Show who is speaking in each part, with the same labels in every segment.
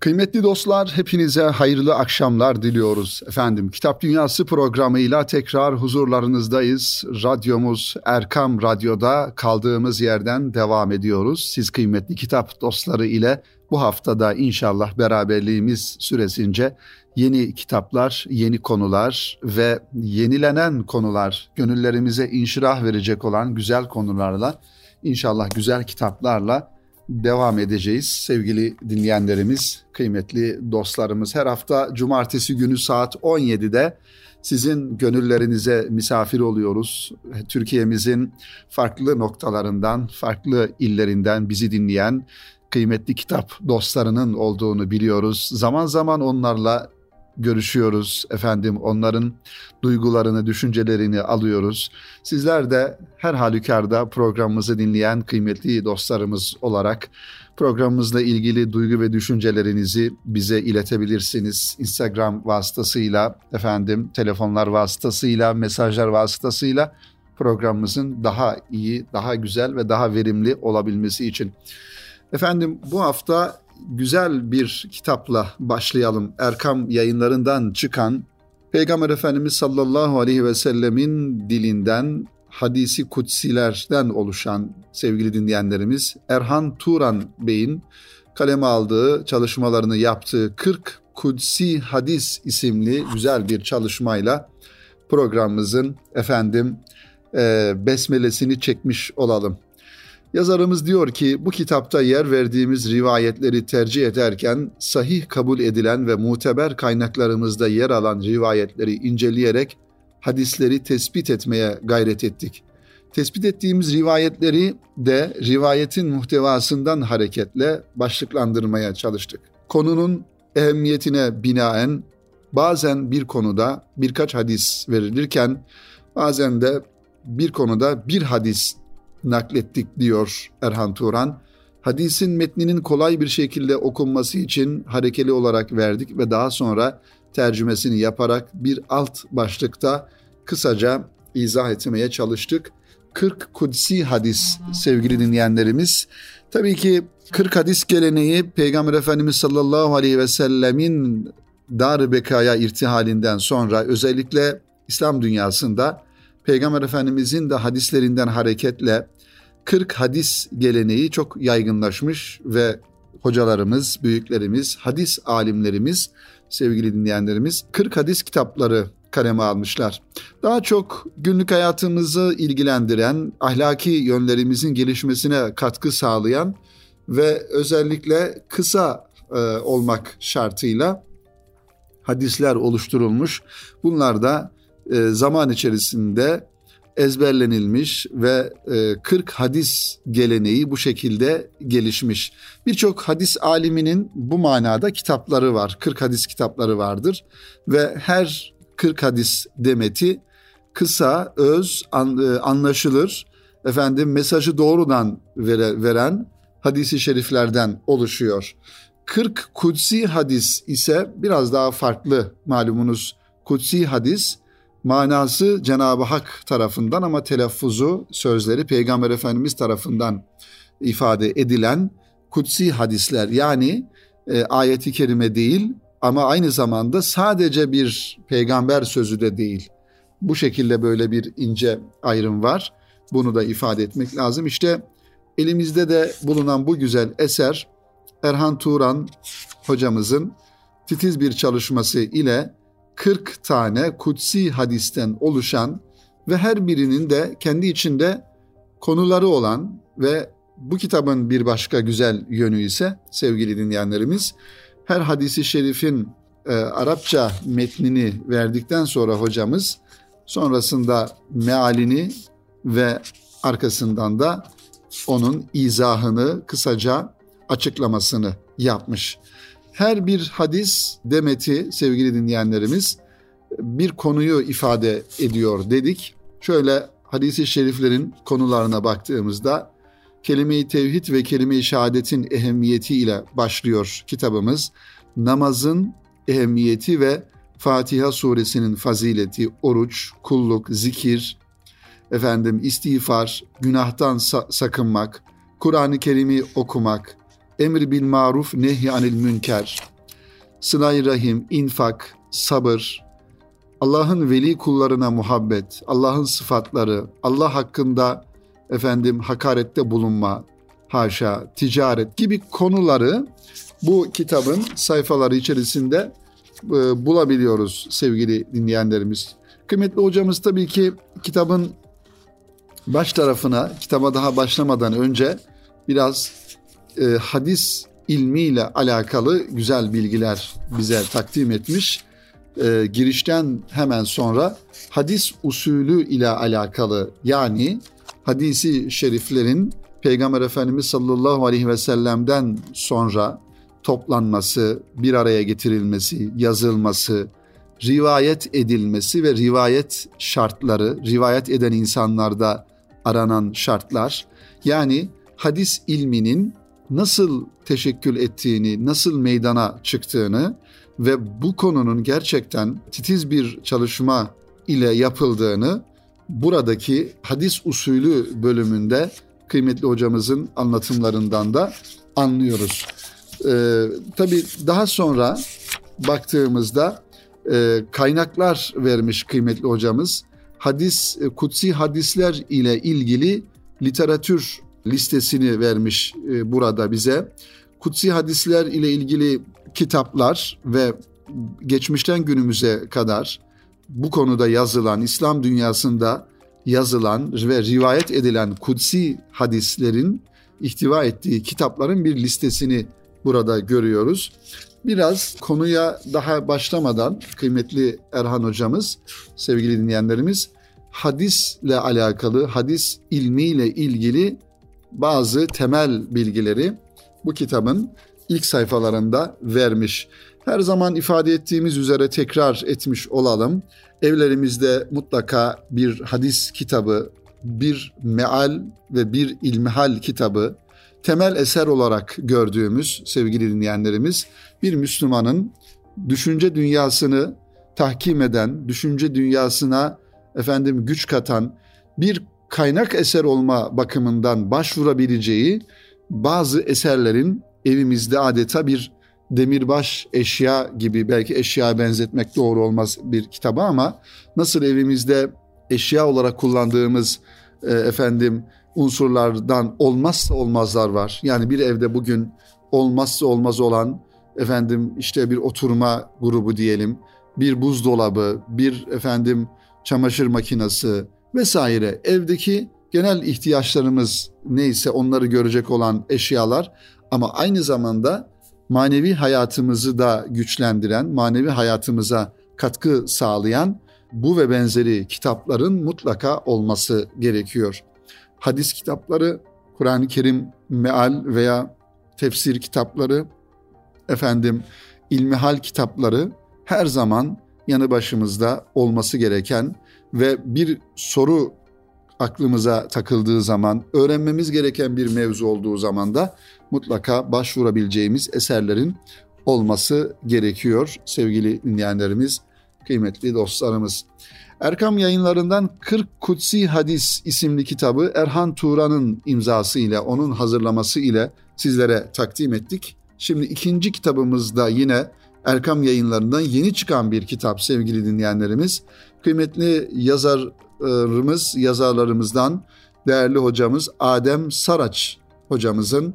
Speaker 1: Kıymetli dostlar hepinize hayırlı akşamlar diliyoruz efendim. Kitap Dünyası programıyla tekrar huzurlarınızdayız. Radyomuz Erkam Radyo'da kaldığımız yerden devam ediyoruz. Siz kıymetli kitap dostları ile bu haftada inşallah beraberliğimiz süresince yeni kitaplar, yeni konular ve yenilenen konular, gönüllerimize inşirah verecek olan güzel konularla, inşallah güzel kitaplarla devam edeceğiz. Sevgili dinleyenlerimiz, kıymetli dostlarımız her hafta cumartesi günü saat 17'de sizin gönüllerinize misafir oluyoruz. Türkiye'mizin farklı noktalarından, farklı illerinden bizi dinleyen kıymetli kitap dostlarının olduğunu biliyoruz. Zaman zaman onlarla görüşüyoruz efendim. Onların duygularını, düşüncelerini alıyoruz. Sizler de her halükarda programımızı dinleyen kıymetli dostlarımız olarak programımızla ilgili duygu ve düşüncelerinizi bize iletebilirsiniz. Instagram vasıtasıyla, efendim telefonlar vasıtasıyla, mesajlar vasıtasıyla programımızın daha iyi, daha güzel ve daha verimli olabilmesi için. Efendim bu hafta güzel bir kitapla başlayalım. Erkam yayınlarından çıkan Peygamber Efendimiz sallallahu aleyhi ve sellemin dilinden hadisi kutsilerden oluşan sevgili dinleyenlerimiz Erhan Turan Bey'in kaleme aldığı, çalışmalarını yaptığı 40 Kudsi Hadis isimli güzel bir çalışmayla programımızın efendim e, besmelesini çekmiş olalım. Yazarımız diyor ki bu kitapta yer verdiğimiz rivayetleri tercih ederken sahih kabul edilen ve muteber kaynaklarımızda yer alan rivayetleri inceleyerek hadisleri tespit etmeye gayret ettik. Tespit ettiğimiz rivayetleri de rivayetin muhtevasından hareketle başlıklandırmaya çalıştık. Konunun ehemmiyetine binaen bazen bir konuda birkaç hadis verilirken bazen de bir konuda bir hadis naklettik diyor Erhan Turan. Hadisin metninin kolay bir şekilde okunması için harekeli olarak verdik ve daha sonra tercümesini yaparak bir alt başlıkta kısaca izah etmeye çalıştık. 40 kudsi hadis sevgili dinleyenlerimiz. Tabii ki 40 hadis geleneği Peygamber Efendimiz sallallahu aleyhi ve sellemin dar bekaya irtihalinden sonra özellikle İslam dünyasında Peygamber Efendimizin de hadislerinden hareketle 40 hadis geleneği çok yaygınlaşmış ve hocalarımız, büyüklerimiz, hadis alimlerimiz, sevgili dinleyenlerimiz 40 hadis kitapları kaleme almışlar. Daha çok günlük hayatımızı ilgilendiren, ahlaki yönlerimizin gelişmesine katkı sağlayan ve özellikle kısa e, olmak şartıyla hadisler oluşturulmuş. Bunlar da zaman içerisinde ezberlenilmiş ve 40 e, hadis geleneği bu şekilde gelişmiş. Birçok hadis aliminin bu manada kitapları var. 40 hadis kitapları vardır ve her 40 hadis demeti kısa, öz, e, anlaşılır, efendim mesajı doğrudan vere, veren hadisi şeriflerden oluşuyor. 40 kutsi hadis ise biraz daha farklı malumunuz. Kutsi hadis manası Cenab-ı Hak tarafından ama telaffuzu, sözleri Peygamber Efendimiz tarafından ifade edilen kutsi hadisler. Yani e, ayeti kerime değil ama aynı zamanda sadece bir peygamber sözü de değil. Bu şekilde böyle bir ince ayrım var. Bunu da ifade etmek lazım. İşte elimizde de bulunan bu güzel eser Erhan Turan hocamızın titiz bir çalışması ile 40 tane kutsi hadisten oluşan ve her birinin de kendi içinde konuları olan ve bu kitabın bir başka güzel yönü ise sevgili dinleyenlerimiz her hadisi şerifin e, Arapça metnini verdikten sonra hocamız sonrasında mealini ve arkasından da onun izahını kısaca açıklamasını yapmış. Her bir hadis demeti sevgili dinleyenlerimiz bir konuyu ifade ediyor dedik. Şöyle hadisi şeriflerin konularına baktığımızda kelime-i tevhid ve kelime-i şehadetin ehemmiyeti ile başlıyor kitabımız. Namazın ehemmiyeti ve Fatiha suresinin fazileti, oruç, kulluk, zikir, efendim istiğfar, günahtan sa- sakınmak, Kur'an-ı Kerim'i okumak, emri bil maruf, nehy anil münker, sınay rahim, infak, sabır, Allah'ın veli kullarına muhabbet, Allah'ın sıfatları, Allah hakkında efendim hakarette bulunma, haşa, ticaret gibi konuları bu kitabın sayfaları içerisinde e, bulabiliyoruz sevgili dinleyenlerimiz. Kıymetli hocamız tabii ki kitabın baş tarafına, kitaba daha başlamadan önce biraz e, hadis ilmiyle alakalı güzel bilgiler bize takdim etmiş. E, girişten hemen sonra hadis usulü ile alakalı yani hadisi şeriflerin Peygamber Efendimiz sallallahu aleyhi ve sellem'den sonra toplanması, bir araya getirilmesi, yazılması, rivayet edilmesi ve rivayet şartları, rivayet eden insanlarda aranan şartlar, yani hadis ilminin nasıl teşekkül ettiğini, nasıl meydana çıktığını ve bu konunun gerçekten titiz bir çalışma ile yapıldığını buradaki hadis usulü bölümünde kıymetli hocamızın anlatımlarından da anlıyoruz. Ee, tabii daha sonra baktığımızda e, kaynaklar vermiş kıymetli hocamız. Hadis, e, kutsi hadisler ile ilgili literatür listesini vermiş e, burada bize. Kutsi hadisler ile ilgili kitaplar ve geçmişten günümüze kadar bu konuda yazılan, İslam dünyasında yazılan ve rivayet edilen kutsi hadislerin ihtiva ettiği kitapların bir listesini burada görüyoruz. Biraz konuya daha başlamadan kıymetli Erhan hocamız, sevgili dinleyenlerimiz hadisle alakalı, hadis ilmiyle ilgili bazı temel bilgileri bu kitabın ilk sayfalarında vermiş. Her zaman ifade ettiğimiz üzere tekrar etmiş olalım. Evlerimizde mutlaka bir hadis kitabı, bir meal ve bir ilmihal kitabı temel eser olarak gördüğümüz sevgili dinleyenlerimiz bir Müslümanın düşünce dünyasını tahkim eden, düşünce dünyasına efendim güç katan bir kaynak eser olma bakımından başvurabileceği bazı eserlerin evimizde adeta bir demirbaş eşya gibi belki eşya benzetmek doğru olmaz bir kitaba ama nasıl evimizde eşya olarak kullandığımız e, efendim unsurlardan olmazsa olmazlar var. Yani bir evde bugün olmazsa olmaz olan efendim işte bir oturma grubu diyelim, bir buzdolabı, bir efendim çamaşır makinesi vesaire evdeki genel ihtiyaçlarımız neyse onları görecek olan eşyalar ama aynı zamanda manevi hayatımızı da güçlendiren, manevi hayatımıza katkı sağlayan bu ve benzeri kitapların mutlaka olması gerekiyor. Hadis kitapları, Kur'an-ı Kerim meal veya tefsir kitapları, efendim ilmihal kitapları her zaman yanı başımızda olması gereken ve bir soru aklımıza takıldığı zaman, öğrenmemiz gereken bir mevzu olduğu zaman da mutlaka başvurabileceğimiz eserlerin olması gerekiyor sevgili dinleyenlerimiz, kıymetli dostlarımız. Erkam yayınlarından 40 Kutsi Hadis isimli kitabı Erhan Turan'ın imzası ile onun hazırlaması ile sizlere takdim ettik. Şimdi ikinci kitabımızda yine Erkam yayınlarından yeni çıkan bir kitap sevgili dinleyenlerimiz. Kıymetli yazarımız, yazarlarımızdan değerli hocamız Adem Saraç hocamızın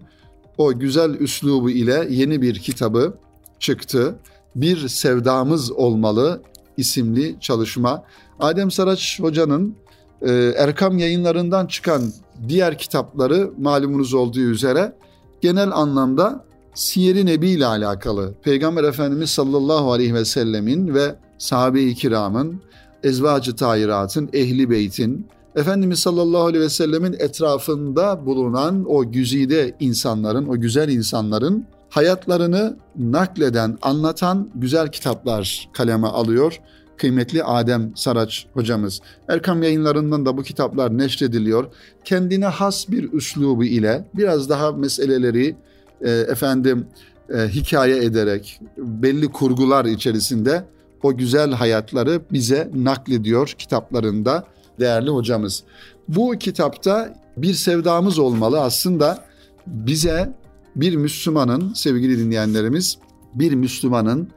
Speaker 1: o güzel üslubu ile yeni bir kitabı çıktı. Bir Sevdamız Olmalı isimli çalışma. Adem Saraç Hoca'nın e, Erkam yayınlarından çıkan diğer kitapları malumunuz olduğu üzere genel anlamda Siyer-i Nebi ile alakalı Peygamber Efendimiz sallallahu aleyhi ve sellemin ve sahabe-i kiramın, ezvacı tayiratın, ehli beytin, Efendimiz sallallahu aleyhi ve sellemin etrafında bulunan o güzide insanların, o güzel insanların hayatlarını nakleden, anlatan güzel kitaplar kaleme alıyor kıymetli Adem Saraç hocamız. Erkam yayınlarından da bu kitaplar neşrediliyor. Kendine has bir üslubu ile biraz daha meseleleri e, efendim e, hikaye ederek belli kurgular içerisinde o güzel hayatları bize naklediyor kitaplarında değerli hocamız. Bu kitapta bir sevdamız olmalı aslında bize bir Müslümanın sevgili dinleyenlerimiz bir Müslümanın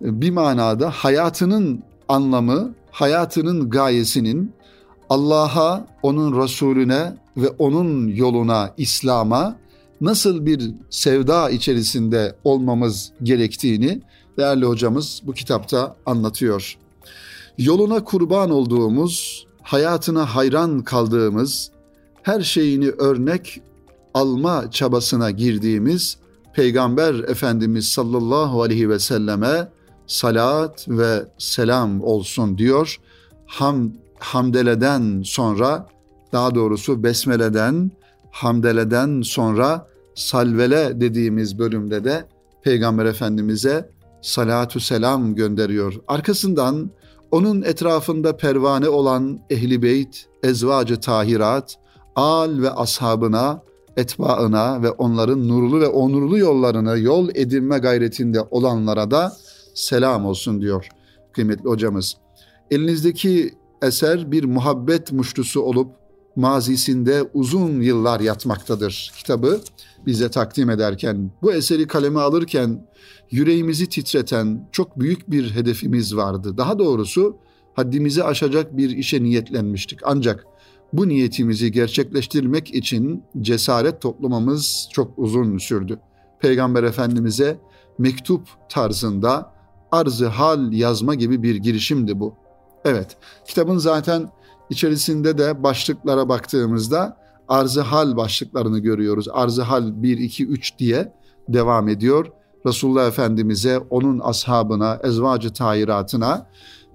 Speaker 1: bir manada hayatının anlamı, hayatının gayesinin Allah'a, onun Resulüne ve onun yoluna, İslam'a nasıl bir sevda içerisinde olmamız gerektiğini değerli hocamız bu kitapta anlatıyor. Yoluna kurban olduğumuz, hayatına hayran kaldığımız, her şeyini örnek alma çabasına girdiğimiz Peygamber Efendimiz sallallahu aleyhi ve selleme salat ve selam olsun diyor. Ham, hamdeleden sonra daha doğrusu besmeleden, hamdeleden sonra salvele dediğimiz bölümde de Peygamber Efendimiz'e salatu selam gönderiyor. Arkasından onun etrafında pervane olan ehli beyt, ezvacı tahirat, al ve ashabına, etbaına ve onların nurlu ve onurlu yollarını yol edinme gayretinde olanlara da selam olsun diyor kıymetli hocamız. Elinizdeki eser bir muhabbet muştusu olup mazisinde uzun yıllar yatmaktadır kitabı bize takdim ederken. Bu eseri kaleme alırken yüreğimizi titreten çok büyük bir hedefimiz vardı. Daha doğrusu haddimizi aşacak bir işe niyetlenmiştik. Ancak bu niyetimizi gerçekleştirmek için cesaret toplamamız çok uzun sürdü. Peygamber Efendimiz'e mektup tarzında arzı hal yazma gibi bir girişimdi bu. Evet, kitabın zaten içerisinde de başlıklara baktığımızda arzı hal başlıklarını görüyoruz. Arzı hal 1, 2, 3 diye devam ediyor. Resulullah Efendimiz'e, onun ashabına, ezvacı tahiratına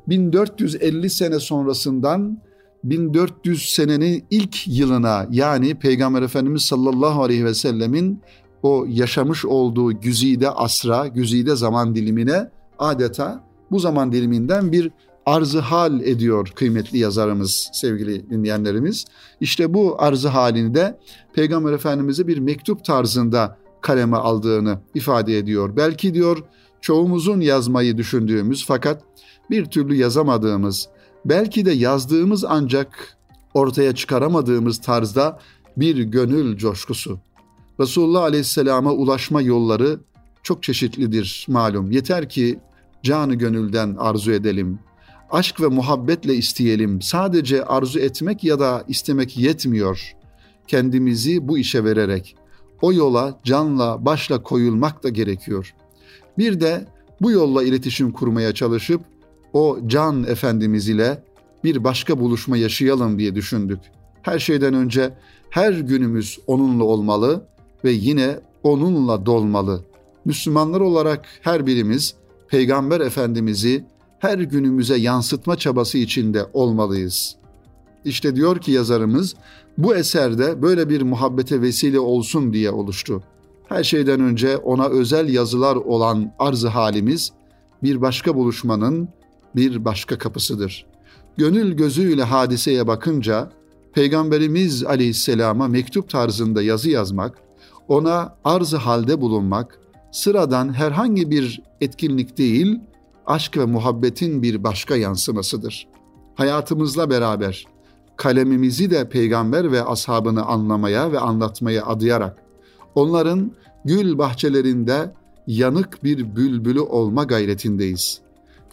Speaker 1: 1450 sene sonrasından 1400 senenin ilk yılına yani Peygamber Efendimiz sallallahu aleyhi ve sellemin o yaşamış olduğu güzide asra, güzide zaman dilimine adeta bu zaman diliminden bir arzı hal ediyor kıymetli yazarımız, sevgili dinleyenlerimiz. İşte bu arzı halini de Peygamber Efendimiz'e bir mektup tarzında kaleme aldığını ifade ediyor. Belki diyor çoğumuzun yazmayı düşündüğümüz fakat bir türlü yazamadığımız, belki de yazdığımız ancak ortaya çıkaramadığımız tarzda bir gönül coşkusu. Resulullah Aleyhisselam'a ulaşma yolları çok çeşitlidir malum. Yeter ki canı gönülden arzu edelim. Aşk ve muhabbetle isteyelim. Sadece arzu etmek ya da istemek yetmiyor. Kendimizi bu işe vererek o yola canla başla koyulmak da gerekiyor. Bir de bu yolla iletişim kurmaya çalışıp o can efendimiz ile bir başka buluşma yaşayalım diye düşündük. Her şeyden önce her günümüz onunla olmalı ve yine onunla dolmalı. Müslümanlar olarak her birimiz Peygamber Efendimiz'i her günümüze yansıtma çabası içinde olmalıyız. İşte diyor ki yazarımız, bu eserde böyle bir muhabbete vesile olsun diye oluştu. Her şeyden önce ona özel yazılar olan arz halimiz bir başka buluşmanın bir başka kapısıdır. Gönül gözüyle hadiseye bakınca Peygamberimiz Aleyhisselam'a mektup tarzında yazı yazmak, ona arz halde bulunmak sıradan herhangi bir etkinlik değil, aşk ve muhabbetin bir başka yansımasıdır. Hayatımızla beraber kalemimizi de peygamber ve ashabını anlamaya ve anlatmaya adayarak onların gül bahçelerinde yanık bir bülbülü olma gayretindeyiz.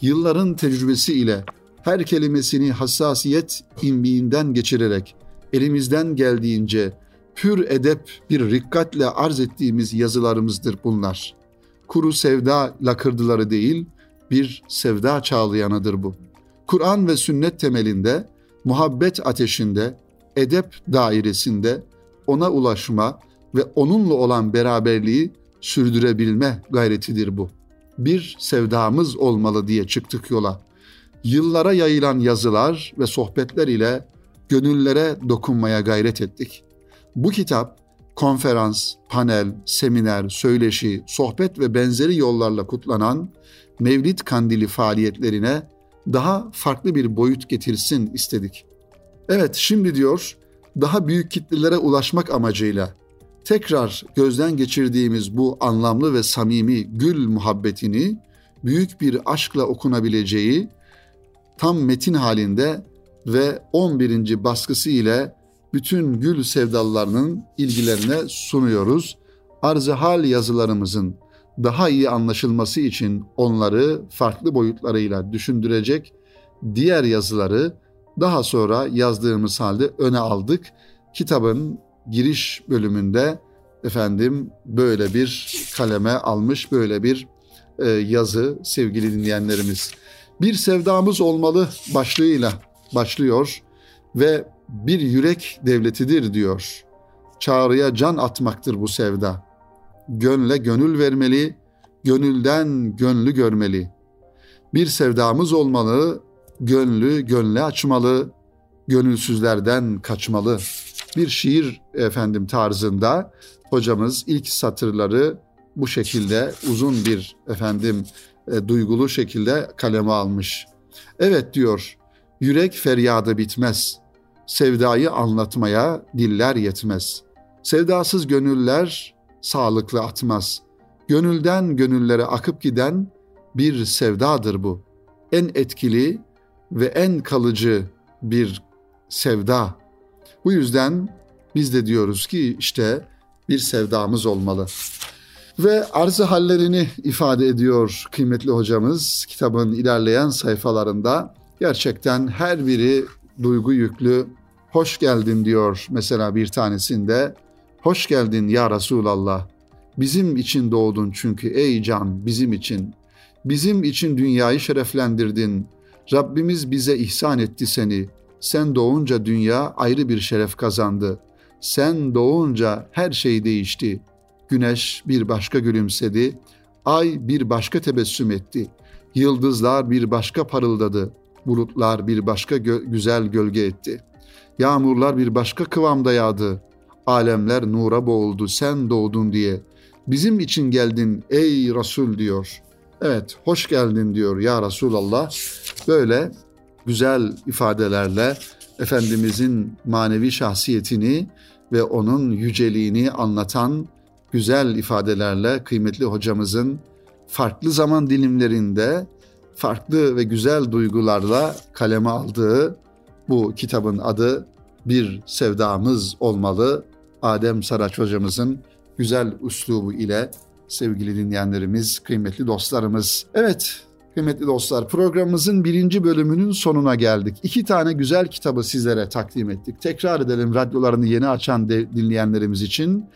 Speaker 1: Yılların tecrübesi ile her kelimesini hassasiyet imbiğinden geçirerek elimizden geldiğince pür edep bir rikkatle arz ettiğimiz yazılarımızdır bunlar. Kuru sevda lakırdıları değil, bir sevda çağlayanıdır bu. Kur'an ve sünnet temelinde, muhabbet ateşinde, edep dairesinde ona ulaşma ve onunla olan beraberliği sürdürebilme gayretidir bu. Bir sevdamız olmalı diye çıktık yola. Yıllara yayılan yazılar ve sohbetler ile gönüllere dokunmaya gayret ettik. Bu kitap konferans, panel, seminer, söyleşi, sohbet ve benzeri yollarla kutlanan Mevlid Kandili faaliyetlerine daha farklı bir boyut getirsin istedik. Evet şimdi diyor daha büyük kitlelere ulaşmak amacıyla tekrar gözden geçirdiğimiz bu anlamlı ve samimi gül muhabbetini büyük bir aşkla okunabileceği tam metin halinde ve 11. baskısı ile bütün gül sevdalılarının ilgilerine sunuyoruz. arz hal yazılarımızın daha iyi anlaşılması için onları farklı boyutlarıyla düşündürecek diğer yazıları daha sonra yazdığımız halde öne aldık. Kitabın giriş bölümünde efendim böyle bir kaleme almış böyle bir e, yazı sevgili dinleyenlerimiz. Bir sevdamız olmalı başlığıyla başlıyor ve bir yürek devletidir diyor. Çağrıya can atmaktır bu sevda. Gönle gönül vermeli, gönülden gönlü görmeli. Bir sevdamız olmalı, gönlü gönle açmalı, gönülsüzlerden kaçmalı. Bir şiir efendim tarzında hocamız ilk satırları bu şekilde uzun bir efendim e, duygulu şekilde kaleme almış. Evet diyor, yürek feryadı bitmez. Sevdayı anlatmaya diller yetmez. Sevdasız gönüller sağlıklı atmaz. Gönülden gönüllere akıp giden bir sevdadır bu. En etkili ve en kalıcı bir sevda. Bu yüzden biz de diyoruz ki işte bir sevdamız olmalı. Ve arzı hallerini ifade ediyor kıymetli hocamız kitabın ilerleyen sayfalarında. Gerçekten her biri duygu yüklü. Hoş geldin diyor mesela bir tanesinde. Hoş geldin ya Resulallah. Bizim için doğdun çünkü ey can bizim için. Bizim için dünyayı şereflendirdin. Rabbimiz bize ihsan etti seni. Sen doğunca dünya ayrı bir şeref kazandı. Sen doğunca her şey değişti. Güneş bir başka gülümsedi. Ay bir başka tebessüm etti. Yıldızlar bir başka parıldadı. Bulutlar bir başka gö- güzel gölge etti. Yağmurlar bir başka kıvamda yağdı. Alemler nura boğuldu sen doğdun diye. Bizim için geldin ey Resul diyor. Evet hoş geldin diyor ya Resulallah. Böyle güzel ifadelerle Efendimizin manevi şahsiyetini ve onun yüceliğini anlatan güzel ifadelerle kıymetli hocamızın farklı zaman dilimlerinde farklı ve güzel duygularla kaleme aldığı bu kitabın adı Bir Sevdamız Olmalı. Adem Saraç hocamızın güzel üslubu ile sevgili dinleyenlerimiz, kıymetli dostlarımız. Evet, kıymetli dostlar programımızın birinci bölümünün sonuna geldik. İki tane güzel kitabı sizlere takdim ettik. Tekrar edelim radyolarını yeni açan dinleyenlerimiz için.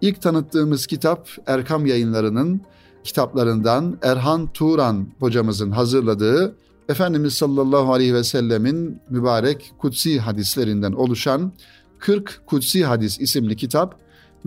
Speaker 1: İlk tanıttığımız kitap Erkam Yayınları'nın kitaplarından Erhan Turan hocamızın hazırladığı Efendimiz sallallahu aleyhi ve sellemin mübarek kutsi hadislerinden oluşan 40 Kutsi Hadis isimli kitap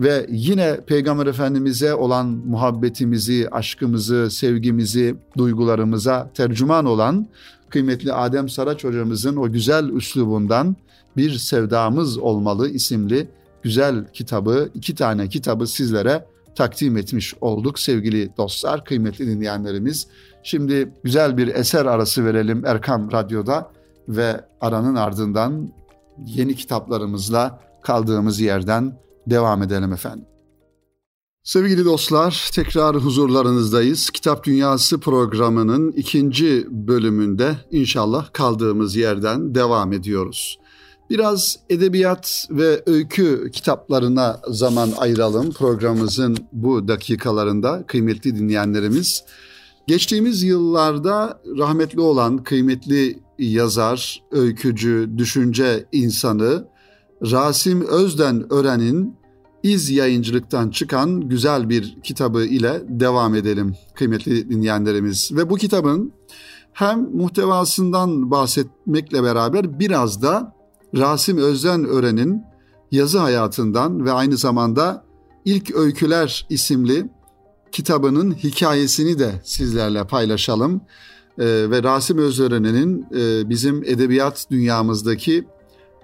Speaker 1: ve yine Peygamber Efendimiz'e olan muhabbetimizi, aşkımızı, sevgimizi, duygularımıza tercüman olan kıymetli Adem Saraç hocamızın o güzel üslubundan Bir Sevdamız Olmalı isimli güzel kitabı, iki tane kitabı sizlere takdim etmiş olduk sevgili dostlar, kıymetli dinleyenlerimiz. Şimdi güzel bir eser arası verelim Erkam Radyo'da ve aranın ardından yeni kitaplarımızla kaldığımız yerden devam edelim efendim. Sevgili dostlar, tekrar huzurlarınızdayız. Kitap Dünyası programının ikinci bölümünde inşallah kaldığımız yerden devam ediyoruz. Biraz edebiyat ve öykü kitaplarına zaman ayıralım programımızın bu dakikalarında kıymetli dinleyenlerimiz. Geçtiğimiz yıllarda rahmetli olan kıymetli yazar, öykücü, düşünce insanı Rasim Özden Ören'in İz Yayıncılık'tan çıkan güzel bir kitabı ile devam edelim kıymetli dinleyenlerimiz. Ve bu kitabın hem muhtevasından bahsetmekle beraber biraz da Rasim Özden Ören'in yazı hayatından ve aynı zamanda İlk Öyküler isimli kitabının hikayesini de sizlerle paylaşalım. Ee, ve Rasim Özören'in e, bizim edebiyat dünyamızdaki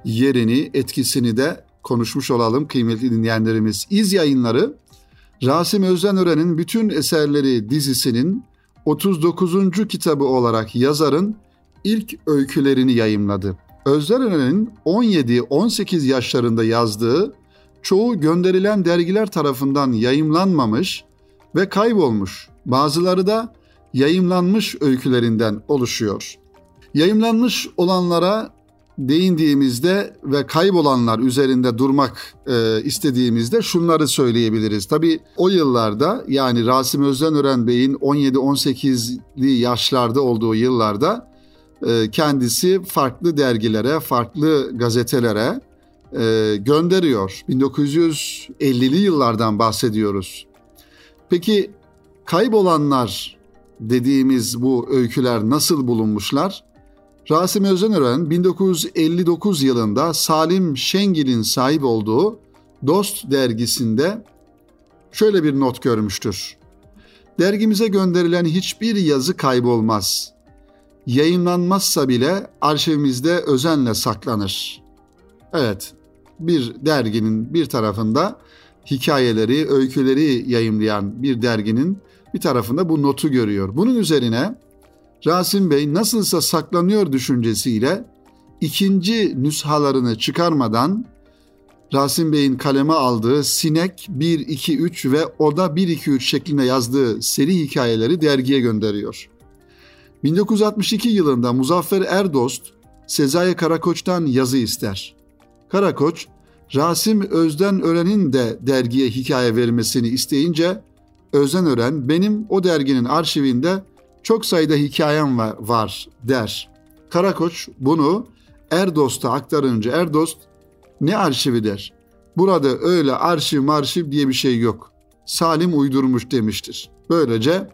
Speaker 1: yerini, etkisini de konuşmuş olalım kıymetli dinleyenlerimiz. İz yayınları Rasim Özdenören'in bütün eserleri dizisinin 39. kitabı olarak yazarın ilk öykülerini yayımladı. Özdenören'in 17-18 yaşlarında yazdığı çoğu gönderilen dergiler tarafından yayımlanmamış ve kaybolmuş. Bazıları da yayımlanmış öykülerinden oluşuyor. Yayımlanmış olanlara değindiğimizde ve kaybolanlar üzerinde durmak e, istediğimizde şunları söyleyebiliriz. Tabi o yıllarda yani Rasim Özdenören Bey'in 17-18'li yaşlarda olduğu yıllarda e, kendisi farklı dergilere, farklı gazetelere e, gönderiyor. 1950'li yıllardan bahsediyoruz. Peki kaybolanlar dediğimiz bu öyküler nasıl bulunmuşlar? Rasim Özenören 1959 yılında Salim Şengil'in sahip olduğu Dost dergisinde şöyle bir not görmüştür. Dergimize gönderilen hiçbir yazı kaybolmaz. Yayınlanmazsa bile arşivimizde özenle saklanır. Evet, bir derginin bir tarafında hikayeleri, öyküleri yayımlayan bir derginin bir tarafında bu notu görüyor. Bunun üzerine Rasim Bey nasılsa saklanıyor düşüncesiyle ikinci nüshalarını çıkarmadan Rasim Bey'in kaleme aldığı Sinek 1, 2, 3 ve Oda 1, 2, 3 şeklinde yazdığı seri hikayeleri dergiye gönderiyor. 1962 yılında Muzaffer Erdost Sezai Karakoç'tan yazı ister. Karakoç, Rasim Özden Ören'in de dergiye hikaye vermesini isteyince Özden Ören benim o derginin arşivinde çok sayıda hikayem var, var der. Karakoç bunu Erdost'a aktarınca Erdost ne arşivi der. Burada öyle arşiv marşiv diye bir şey yok. Salim uydurmuş demiştir. Böylece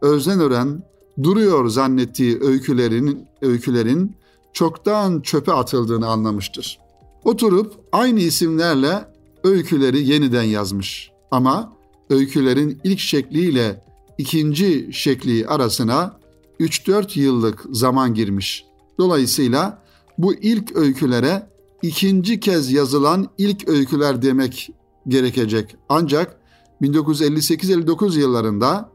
Speaker 1: Özden Ören duruyor zannettiği öykülerin, öykülerin çoktan çöpe atıldığını anlamıştır. Oturup aynı isimlerle öyküleri yeniden yazmış. Ama öykülerin ilk şekliyle ikinci şekli arasına 3-4 yıllık zaman girmiş. Dolayısıyla bu ilk öykülere ikinci kez yazılan ilk öyküler demek gerekecek. Ancak 1958-59 yıllarında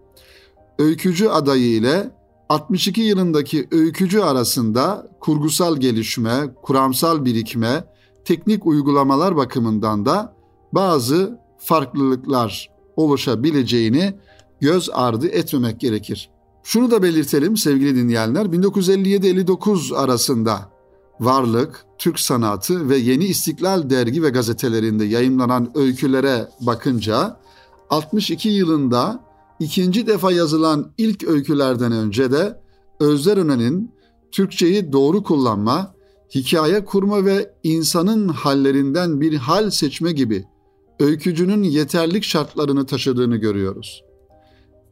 Speaker 1: öykücü adayı ile 62 yılındaki öykücü arasında kurgusal gelişme, kuramsal birikme, teknik uygulamalar bakımından da bazı farklılıklar oluşabileceğini göz ardı etmemek gerekir. Şunu da belirtelim sevgili dinleyenler, 1957-59 arasında Varlık, Türk Sanatı ve Yeni İstiklal dergi ve gazetelerinde yayımlanan öykülere bakınca 62 yılında ikinci defa yazılan ilk öykülerden önce de Özler Önen'in Türkçeyi doğru kullanma, hikaye kurma ve insanın hallerinden bir hal seçme gibi öykücünün yeterlik şartlarını taşıdığını görüyoruz.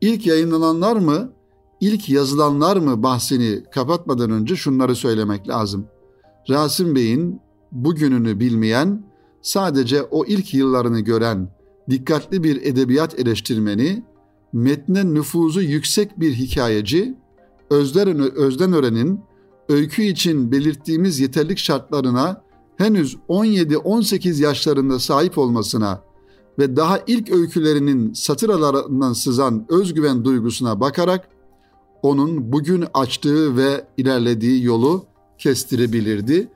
Speaker 1: İlk yayınlananlar mı, ilk yazılanlar mı bahsini kapatmadan önce şunları söylemek lazım. Rasim Bey'in bugününü bilmeyen, sadece o ilk yıllarını gören dikkatli bir edebiyat eleştirmeni, metne nüfuzu yüksek bir hikayeci, Özden, Ören'in öykü için belirttiğimiz yeterlik şartlarına henüz 17-18 yaşlarında sahip olmasına ve daha ilk öykülerinin satır aralarından sızan özgüven duygusuna bakarak onun bugün açtığı ve ilerlediği yolu kestirebilirdi.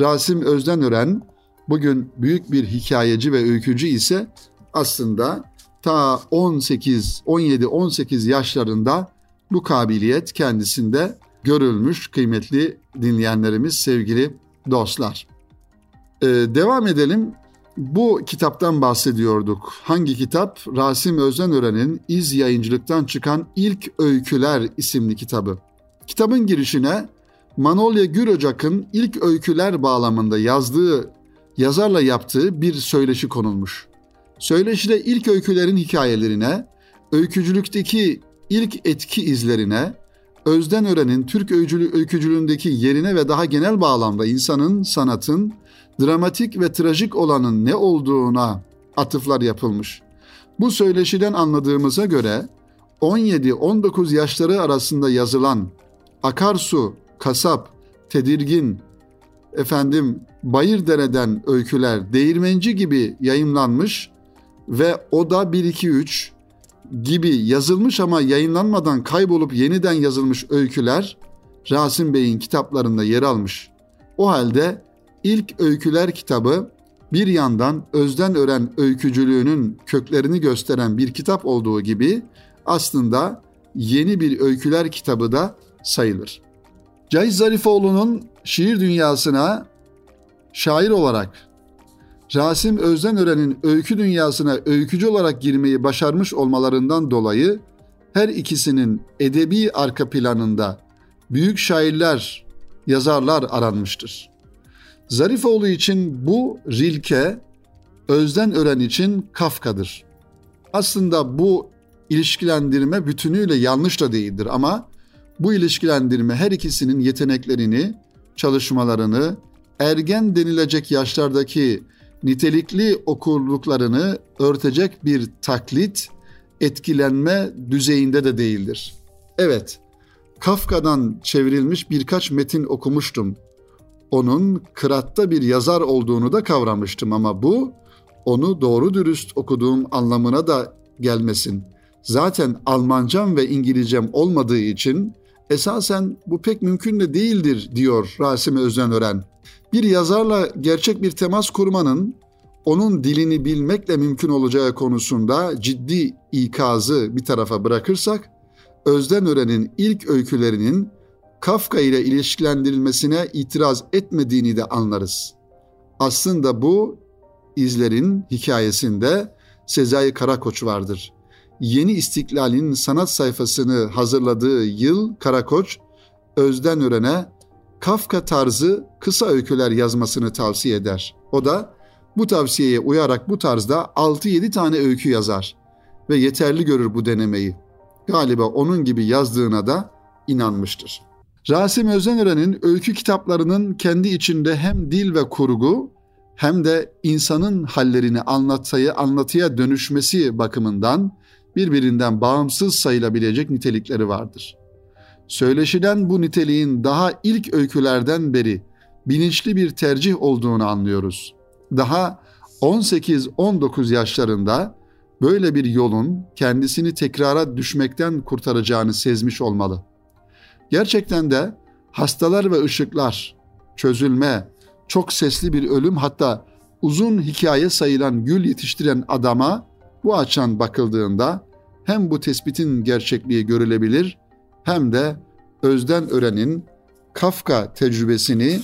Speaker 1: Rasim Özdenören bugün büyük bir hikayeci ve öykücü ise aslında ta 18, 17, 18 yaşlarında bu kabiliyet kendisinde görülmüş kıymetli dinleyenlerimiz, sevgili dostlar. Ee, devam edelim. Bu kitaptan bahsediyorduk. Hangi kitap? Rasim Özenören'in İz Yayıncılık'tan çıkan İlk Öyküler isimli kitabı. Kitabın girişine Manolya Gürocak'ın ilk öyküler bağlamında yazdığı, yazarla yaptığı bir söyleşi konulmuş. Söyleşide ilk öykülerin hikayelerine, öykücülükteki ilk etki izlerine, Özden Ören'in Türk öykücülüğündeki yerine ve daha genel bağlamda insanın, sanatın, dramatik ve trajik olanın ne olduğuna atıflar yapılmış. Bu söyleşiden anladığımıza göre 17-19 yaşları arasında yazılan Akarsu, Kasap, Tedirgin, efendim Bayırdere'den öyküler, Değirmenci gibi yayınlanmış ve o da 1-2-3 gibi yazılmış ama yayınlanmadan kaybolup yeniden yazılmış öyküler Rasim Bey'in kitaplarında yer almış. O halde İlk Öyküler kitabı bir yandan Özden Ören öykücülüğünün köklerini gösteren bir kitap olduğu gibi aslında yeni bir öyküler kitabı da sayılır. Cahit Zarifoğlu'nun şiir dünyasına şair olarak Rasim Özdenören'in öykü dünyasına öykücü olarak girmeyi başarmış olmalarından dolayı her ikisinin edebi arka planında büyük şairler, yazarlar aranmıştır. Zarifoğlu için bu Rilke, Özden Ören için Kafka'dır. Aslında bu ilişkilendirme bütünüyle yanlış da değildir ama bu ilişkilendirme her ikisinin yeteneklerini, çalışmalarını, ergen denilecek yaşlardaki nitelikli okurluklarını örtecek bir taklit, etkilenme düzeyinde de değildir. Evet, Kafka'dan çevrilmiş birkaç metin okumuştum. Onun kıratta bir yazar olduğunu da kavramıştım ama bu onu doğru dürüst okuduğum anlamına da gelmesin. Zaten Almancam ve İngilizcem olmadığı için esasen bu pek mümkün de değildir diyor Rasim Özenören. Bir yazarla gerçek bir temas kurmanın onun dilini bilmekle mümkün olacağı konusunda ciddi ikazı bir tarafa bırakırsak, Özden Ören'in ilk öykülerinin Kafka ile ilişkilendirilmesine itiraz etmediğini de anlarız. Aslında bu izlerin hikayesinde Sezai Karakoç vardır. Yeni İstiklal'in sanat sayfasını hazırladığı yıl Karakoç, Özden Ören'e Kafka tarzı kısa öyküler yazmasını tavsiye eder. O da bu tavsiyeye uyarak bu tarzda 6-7 tane öykü yazar ve yeterli görür bu denemeyi. Galiba onun gibi yazdığına da inanmıştır. Rasim Özenören'in öykü kitaplarının kendi içinde hem dil ve kurgu hem de insanın hallerini anlatıyı anlatıya dönüşmesi bakımından birbirinden bağımsız sayılabilecek nitelikleri vardır. Söyleşilen bu niteliğin daha ilk öykülerden beri bilinçli bir tercih olduğunu anlıyoruz. Daha 18-19 yaşlarında böyle bir yolun kendisini tekrara düşmekten kurtaracağını sezmiş olmalı. Gerçekten de hastalar ve ışıklar, çözülme, çok sesli bir ölüm hatta uzun hikaye sayılan gül yetiştiren adama bu açan bakıldığında hem bu tespitin gerçekliği görülebilir hem de Özden Ören'in Kafka tecrübesini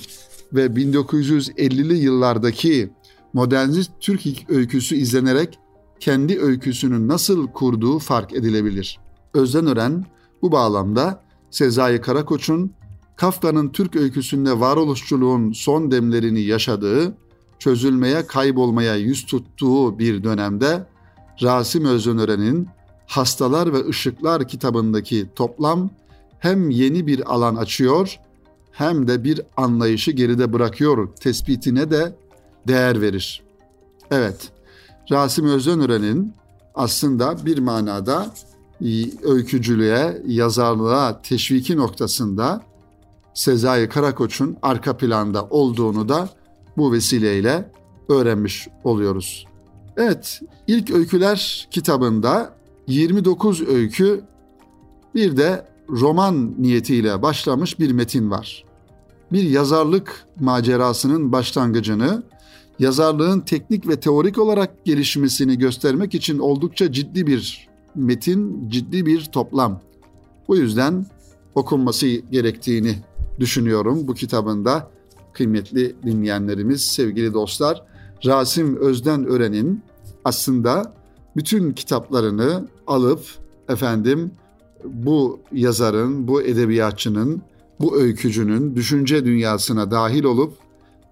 Speaker 1: ve 1950'li yıllardaki modernist Türk öyküsü izlenerek kendi öyküsünü nasıl kurduğu fark edilebilir. Özden Ören bu bağlamda Sezai Karakoç'un Kafka'nın Türk öyküsünde varoluşçuluğun son demlerini yaşadığı, çözülmeye, kaybolmaya yüz tuttuğu bir dönemde Rasim Özönören'in Hastalar ve Işıklar kitabındaki toplam hem yeni bir alan açıyor hem de bir anlayışı geride bırakıyor tespitine de değer verir. Evet, Rasim Özönören'in aslında bir manada öykücülüğe, yazarlığa teşviki noktasında Sezai Karakoç'un arka planda olduğunu da bu vesileyle öğrenmiş oluyoruz. Evet, ilk öyküler kitabında 29 öykü bir de roman niyetiyle başlamış bir metin var. Bir yazarlık macerasının başlangıcını, yazarlığın teknik ve teorik olarak gelişmesini göstermek için oldukça ciddi bir metin, ciddi bir toplam. Bu yüzden okunması gerektiğini düşünüyorum bu kitabında kıymetli dinleyenlerimiz, sevgili dostlar. Rasim Özden Ören'in aslında bütün kitaplarını alıp efendim bu yazarın, bu edebiyatçının, bu öykücünün düşünce dünyasına dahil olup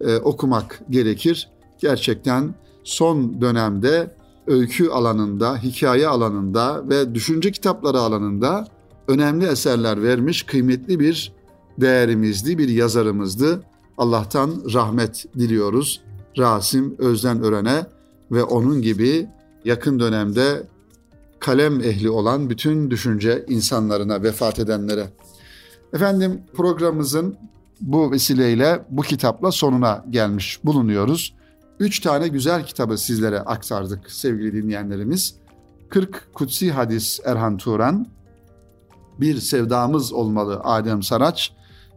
Speaker 1: e, okumak gerekir. Gerçekten son dönemde öykü alanında, hikaye alanında ve düşünce kitapları alanında önemli eserler vermiş kıymetli bir değerimizdi, bir yazarımızdı. Allah'tan rahmet diliyoruz Rasim Özden Ören'e ve onun gibi yakın dönemde kalem ehli olan bütün düşünce insanlarına, vefat edenlere. Efendim programımızın bu vesileyle bu kitapla sonuna gelmiş bulunuyoruz. Üç tane güzel kitabı sizlere aktardık sevgili dinleyenlerimiz. 40 Kutsi Hadis Erhan Turan, Bir Sevdamız Olmalı Adem Saraç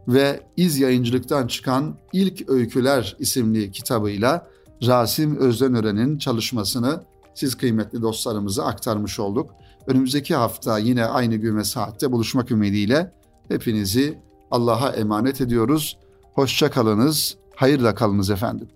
Speaker 1: ve İz Yayıncılık'tan çıkan İlk Öyküler isimli kitabıyla Rasim Özdenören'in çalışmasını siz kıymetli dostlarımıza aktarmış olduk. Önümüzdeki hafta yine aynı gün ve saatte buluşmak ümidiyle hepinizi Allah'a emanet ediyoruz. Hoşça kalınız, Hayırla kalınız efendim.